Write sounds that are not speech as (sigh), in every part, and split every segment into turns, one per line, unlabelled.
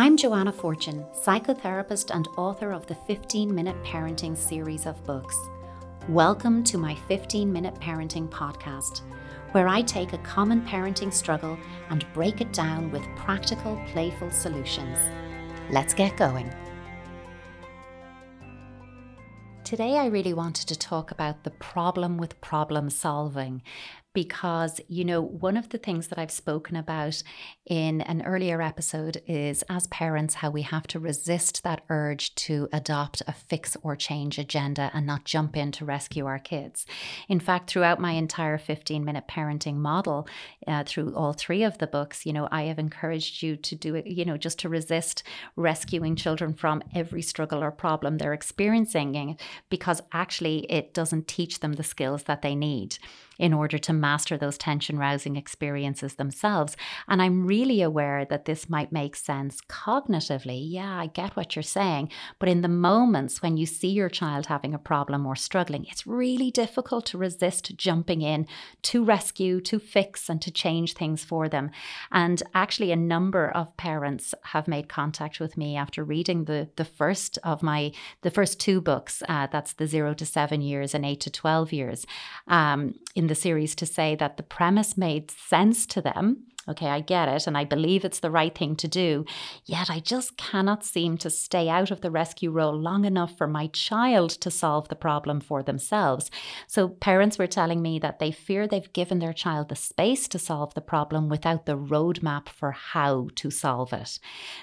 I'm Joanna Fortune, psychotherapist and author of the 15 Minute Parenting series of books. Welcome to my 15 Minute Parenting podcast, where I take a common parenting struggle and break it down with practical, playful solutions. Let's get going. Today, I really wanted to talk about the problem with problem solving because, you know, one of the things that I've spoken about in an earlier episode is as parents, how we have to resist that urge to adopt a fix or change agenda and not jump in to rescue our kids. In fact, throughout my entire 15 minute parenting model, uh, through all three of the books, you know, I have encouraged you to do it, you know, just to resist rescuing children from every struggle or problem they're experiencing because actually it doesn't teach them the skills that they need in order to master those tension rousing experiences themselves. And I'm really aware that this might make sense cognitively. Yeah, I get what you're saying. But in the moments when you see your child having a problem or struggling, it's really difficult to resist jumping in to rescue, to fix, and to change things for them. And actually, a number of parents have made contact with me after reading the, the first of my, the first two books. Uh, that's the zero to seven years and eight to 12 years. Um, in the series to say that the premise made sense to them. Okay, I get it, and I believe it's the right thing to do. Yet I just cannot seem to stay out of the rescue role long enough for my child to solve the problem for themselves. So, parents were telling me that they fear they've given their child the space to solve the problem without the roadmap for how to solve it.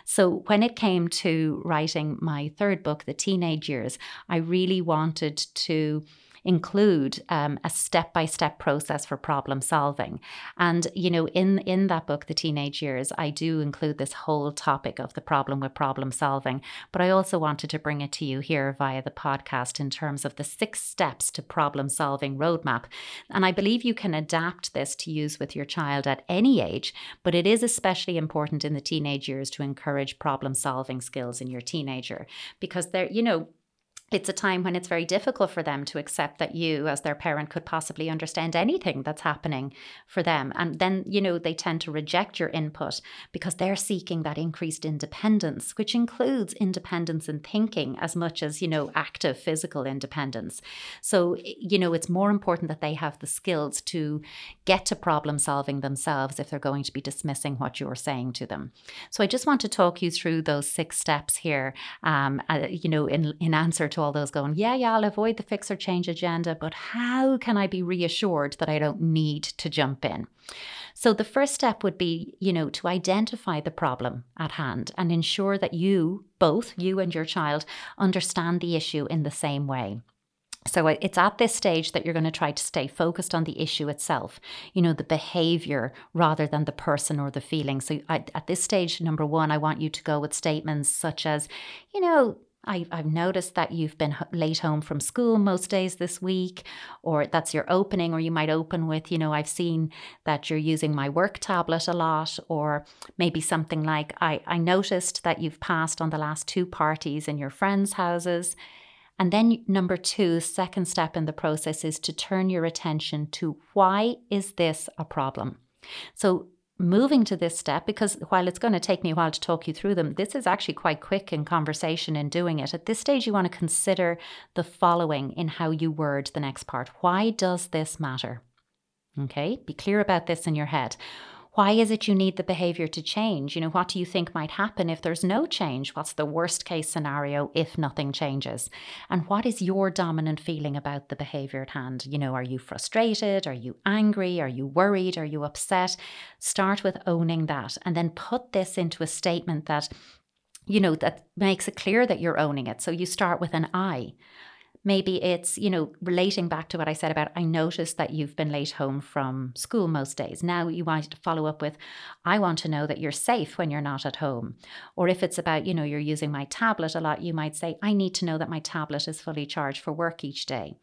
So, when it came to writing my third book, The Teenage Years, I really wanted to include um, a step by step process for problem solving. And, you know, in, in that book, The Teenage Years, I do include this whole topic of the problem with problem solving. But I also wanted to bring it to you here via the podcast in terms of the six steps to problem solving roadmap. And I believe you can adapt this to use with your child at any age, but it is especially important in the teenage years to encourage problem solving skills in your teenager because they're, you know, it's a time when it's very difficult for them to accept that you, as their parent, could possibly understand anything that's happening for them. And then, you know, they tend to reject your input because they're seeking that increased independence, which includes independence in thinking as much as, you know, active physical independence. So, you know, it's more important that they have the skills to get to problem solving themselves if they're going to be dismissing what you're saying to them. So, I just want to talk you through those six steps here, um, uh, you know, in, in answer to to all those going, yeah, yeah, I'll avoid the fix or change agenda, but how can I be reassured that I don't need to jump in? So the first step would be, you know, to identify the problem at hand and ensure that you, both you and your child, understand the issue in the same way. So it's at this stage that you're going to try to stay focused on the issue itself, you know, the behavior rather than the person or the feeling. So I, at this stage, number one, I want you to go with statements such as, you know, I, have noticed that you've been late home from school most days this week, or that's your opening, or you might open with, you know, I've seen that you're using my work tablet a lot, or maybe something like, I, I noticed that you've passed on the last two parties in your friends' houses. And then, number two, second step in the process is to turn your attention to why is this a problem? So, moving to this step because while it's going to take me a while to talk you through them, this is actually quite quick in conversation in doing it. At this stage, you want to consider the following in how you word the next part. Why does this matter? Okay, be clear about this in your head. Why is it you need the behavior to change? You know, what do you think might happen if there's no change? What's the worst case scenario if nothing changes? And what is your dominant feeling about the behavior at hand? You know, are you frustrated? Are you angry? Are you worried? Are you upset? Start with owning that and then put this into a statement that you know, that makes it clear that you're owning it. So you start with an I. Maybe it's, you know, relating back to what I said about I noticed that you've been late home from school most days. Now you want to follow up with, I want to know that you're safe when you're not at home. Or if it's about, you know, you're using my tablet a lot, you might say, I need to know that my tablet is fully charged for work each day.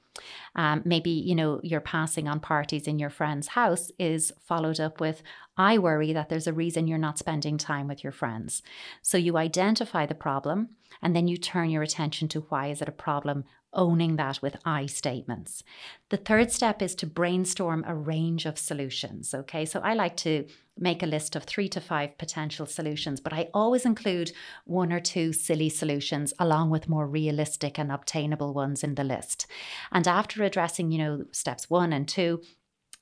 Um, maybe, you know, you're passing on parties in your friend's house is followed up with, I worry that there's a reason you're not spending time with your friends. So you identify the problem and then you turn your attention to why is it a problem owning that with I statements. The third step is to brainstorm a range of solutions. Okay, so I like to make a list of three to five potential solutions, but I always include one or two silly solutions along with more realistic and obtainable ones in the list. And after addressing, you know, steps one and two,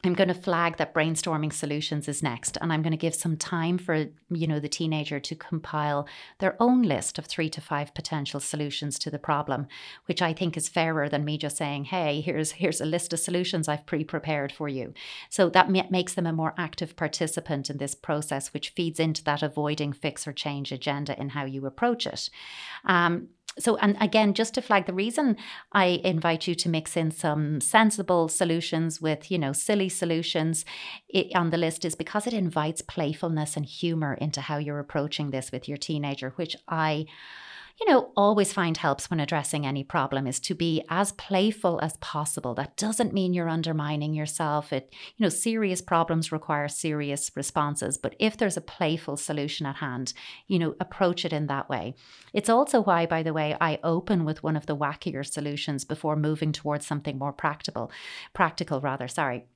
I'm going to flag that brainstorming solutions is next and I'm going to give some time for you know the teenager to compile their own list of 3 to 5 potential solutions to the problem which I think is fairer than me just saying hey here's here's a list of solutions I've pre-prepared for you. So that makes them a more active participant in this process which feeds into that avoiding fix or change agenda in how you approach it. Um, so and again just to flag the reason i invite you to mix in some sensible solutions with you know silly solutions on the list is because it invites playfulness and humor into how you're approaching this with your teenager which i you know, always find helps when addressing any problem is to be as playful as possible. That doesn't mean you're undermining yourself. It, you know, serious problems require serious responses, but if there's a playful solution at hand, you know, approach it in that way. It's also why, by the way, I open with one of the wackier solutions before moving towards something more practical, practical rather, sorry.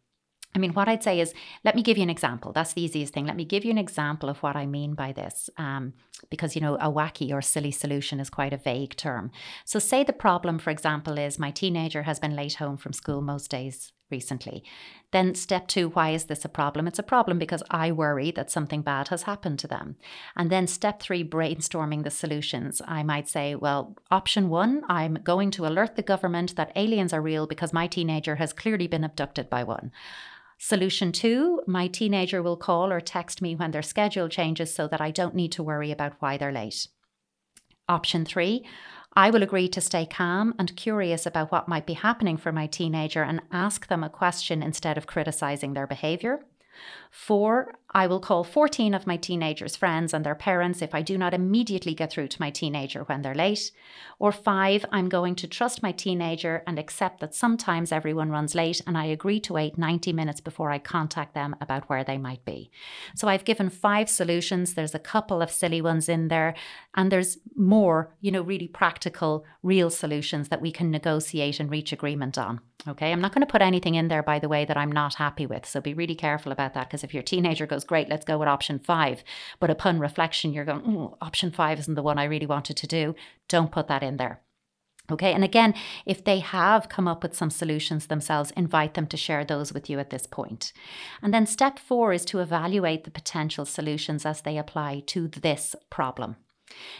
I mean, what I'd say is, let me give you an example. That's the easiest thing. Let me give you an example of what I mean by this, um, because you know, a wacky or silly solution is quite a vague term. So, say the problem, for example, is my teenager has been late home from school most days recently. Then, step two, why is this a problem? It's a problem because I worry that something bad has happened to them. And then, step three, brainstorming the solutions. I might say, well, option one, I'm going to alert the government that aliens are real because my teenager has clearly been abducted by one. Solution two, my teenager will call or text me when their schedule changes so that I don't need to worry about why they're late. Option three, I will agree to stay calm and curious about what might be happening for my teenager and ask them a question instead of criticizing their behavior. Four, I will call 14 of my teenager's friends and their parents if I do not immediately get through to my teenager when they're late. Or five, I'm going to trust my teenager and accept that sometimes everyone runs late and I agree to wait 90 minutes before I contact them about where they might be. So I've given five solutions. There's a couple of silly ones in there, and there's more, you know, really practical, real solutions that we can negotiate and reach agreement on. Okay, I'm not going to put anything in there, by the way, that I'm not happy with. So be really careful about that because if your teenager goes, Great, let's go with option five, but upon reflection, you're going, Option five isn't the one I really wanted to do, don't put that in there. Okay, and again, if they have come up with some solutions themselves, invite them to share those with you at this point. And then step four is to evaluate the potential solutions as they apply to this problem.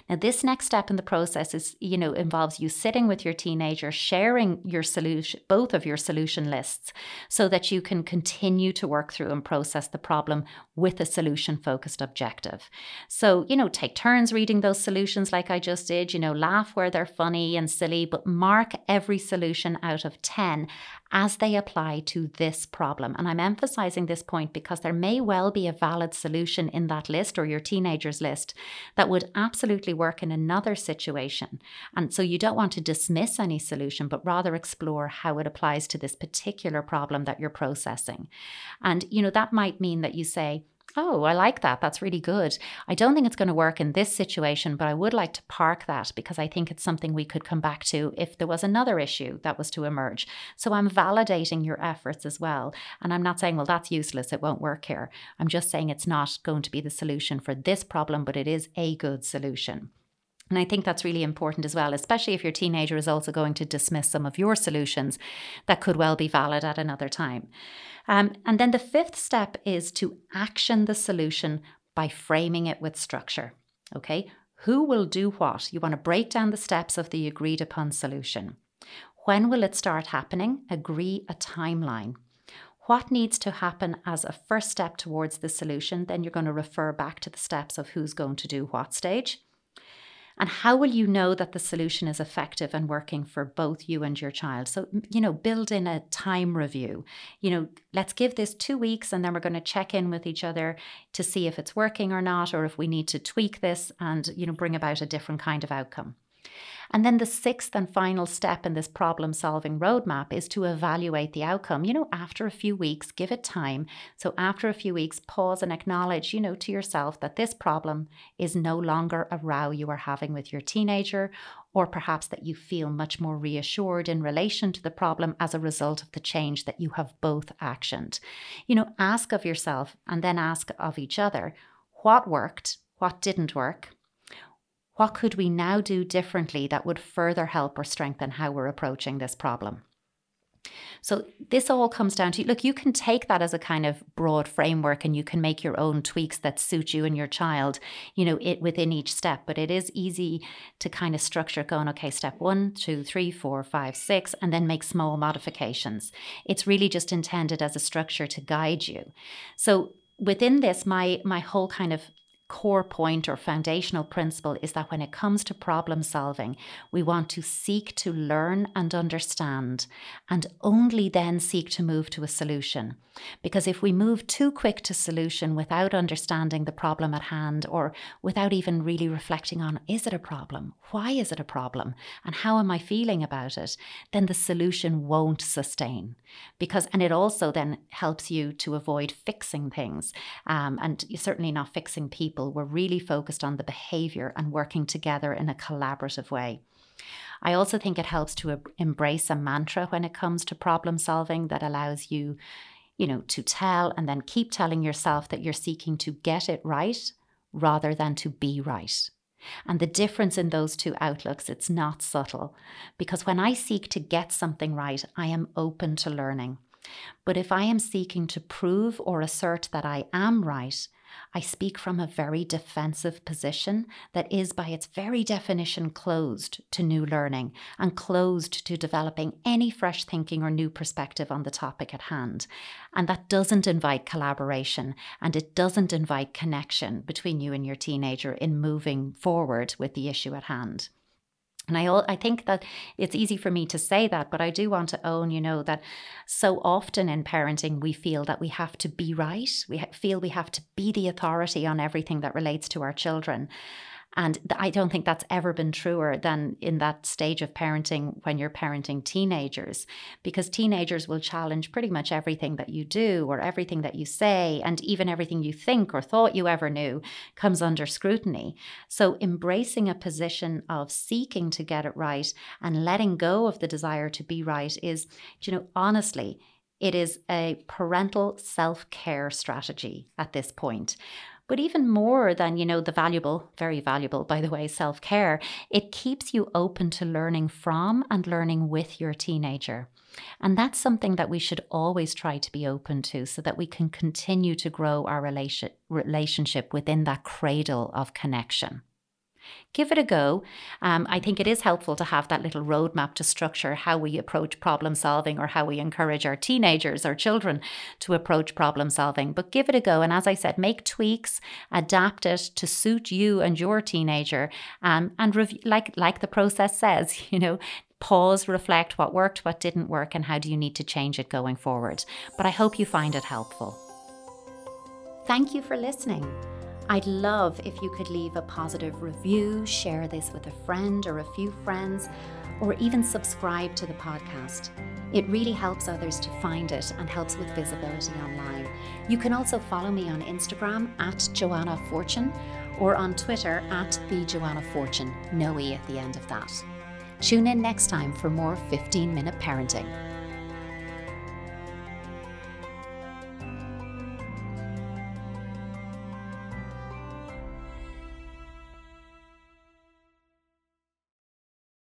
Now, this next step in the process is, you know, involves you sitting with your teenager, sharing your solution, both of your solution lists, so that you can continue to work through and process the problem with a solution focused objective. So, you know, take turns reading those solutions like I just did, you know, laugh where they're funny and silly, but mark every solution out of 10 as they apply to this problem. And I'm emphasizing this point because there may well be a valid solution in that list or your teenager's list that would absolutely work in another situation. And so you don't want to dismiss any solution, but rather explore how it applies to this particular problem that you're processing. And, you know, that might mean that you say, Oh, I like that. That's really good. I don't think it's going to work in this situation, but I would like to park that because I think it's something we could come back to if there was another issue that was to emerge. So I'm validating your efforts as well. And I'm not saying, well, that's useless. It won't work here. I'm just saying it's not going to be the solution for this problem, but it is a good solution. And I think that's really important as well, especially if your teenager is also going to dismiss some of your solutions that could well be valid at another time. Um, and then the fifth step is to action the solution by framing it with structure. Okay, who will do what? You want to break down the steps of the agreed upon solution. When will it start happening? Agree a timeline. What needs to happen as a first step towards the solution? Then you're going to refer back to the steps of who's going to do what stage. And how will you know that the solution is effective and working for both you and your child? So, you know, build in a time review. You know, let's give this two weeks and then we're going to check in with each other to see if it's working or not, or if we need to tweak this and, you know, bring about a different kind of outcome. And then the sixth and final step in this problem solving roadmap is to evaluate the outcome. You know, after a few weeks, give it time. So, after a few weeks, pause and acknowledge, you know, to yourself that this problem is no longer a row you are having with your teenager, or perhaps that you feel much more reassured in relation to the problem as a result of the change that you have both actioned. You know, ask of yourself and then ask of each other what worked, what didn't work, what could we now do differently that would further help or strengthen how we're approaching this problem? So, this all comes down to look, you can take that as a kind of broad framework and you can make your own tweaks that suit you and your child, you know, it within each step. But it is easy to kind of structure going, okay, step one, two, three, four, five, six, and then make small modifications. It's really just intended as a structure to guide you. So, within this, my my whole kind of core point or foundational principle is that when it comes to problem solving, we want to seek to learn and understand and only then seek to move to a solution. Because if we move too quick to solution without understanding the problem at hand or without even really reflecting on is it a problem? Why is it a problem? And how am I feeling about it? Then the solution won't sustain. Because, and it also then helps you to avoid fixing things um, and certainly not fixing people. We're really focused on the behavior and working together in a collaborative way. I also think it helps to embrace a mantra when it comes to problem solving that allows you you know, to tell and then keep telling yourself that you're seeking to get it right rather than to be right. And the difference in those two outlooks, it's not subtle. Because when I seek to get something right, I am open to learning. But if I am seeking to prove or assert that I am right, I speak from a very defensive position that is, by its very definition, closed to new learning and closed to developing any fresh thinking or new perspective on the topic at hand. And that doesn't invite collaboration and it doesn't invite connection between you and your teenager in moving forward with the issue at hand. And I, I think that it's easy for me to say that, but I do want to own, you know, that so often in parenting, we feel that we have to be right. We feel we have to be the authority on everything that relates to our children. And I don't think that's ever been truer than in that stage of parenting when you're parenting teenagers, because teenagers will challenge pretty much everything that you do or everything that you say, and even everything you think or thought you ever knew comes under scrutiny. So embracing a position of seeking to get it right and letting go of the desire to be right is, you know, honestly, it is a parental self care strategy at this point. But even more than, you know, the valuable, very valuable, by the way, self care, it keeps you open to learning from and learning with your teenager. And that's something that we should always try to be open to so that we can continue to grow our relation, relationship within that cradle of connection. Give it a go. Um, I think it is helpful to have that little roadmap to structure how we approach problem solving or how we encourage our teenagers or children to approach problem solving. But give it a go. And as I said, make tweaks, adapt it to suit you and your teenager. Um, and like, like the process says, (laughs) you know, pause, reflect what worked, what didn't work, and how do you need to change it going forward. But I hope you find it helpful. Thank you for listening. I'd love if you could leave a positive review, share this with a friend or a few friends, or even subscribe to the podcast. It really helps others to find it and helps with visibility online. You can also follow me on Instagram at Joanna Fortune or on Twitter at the Joanna Fortune, no E at the end of that. Tune in next time for more 15 minute parenting.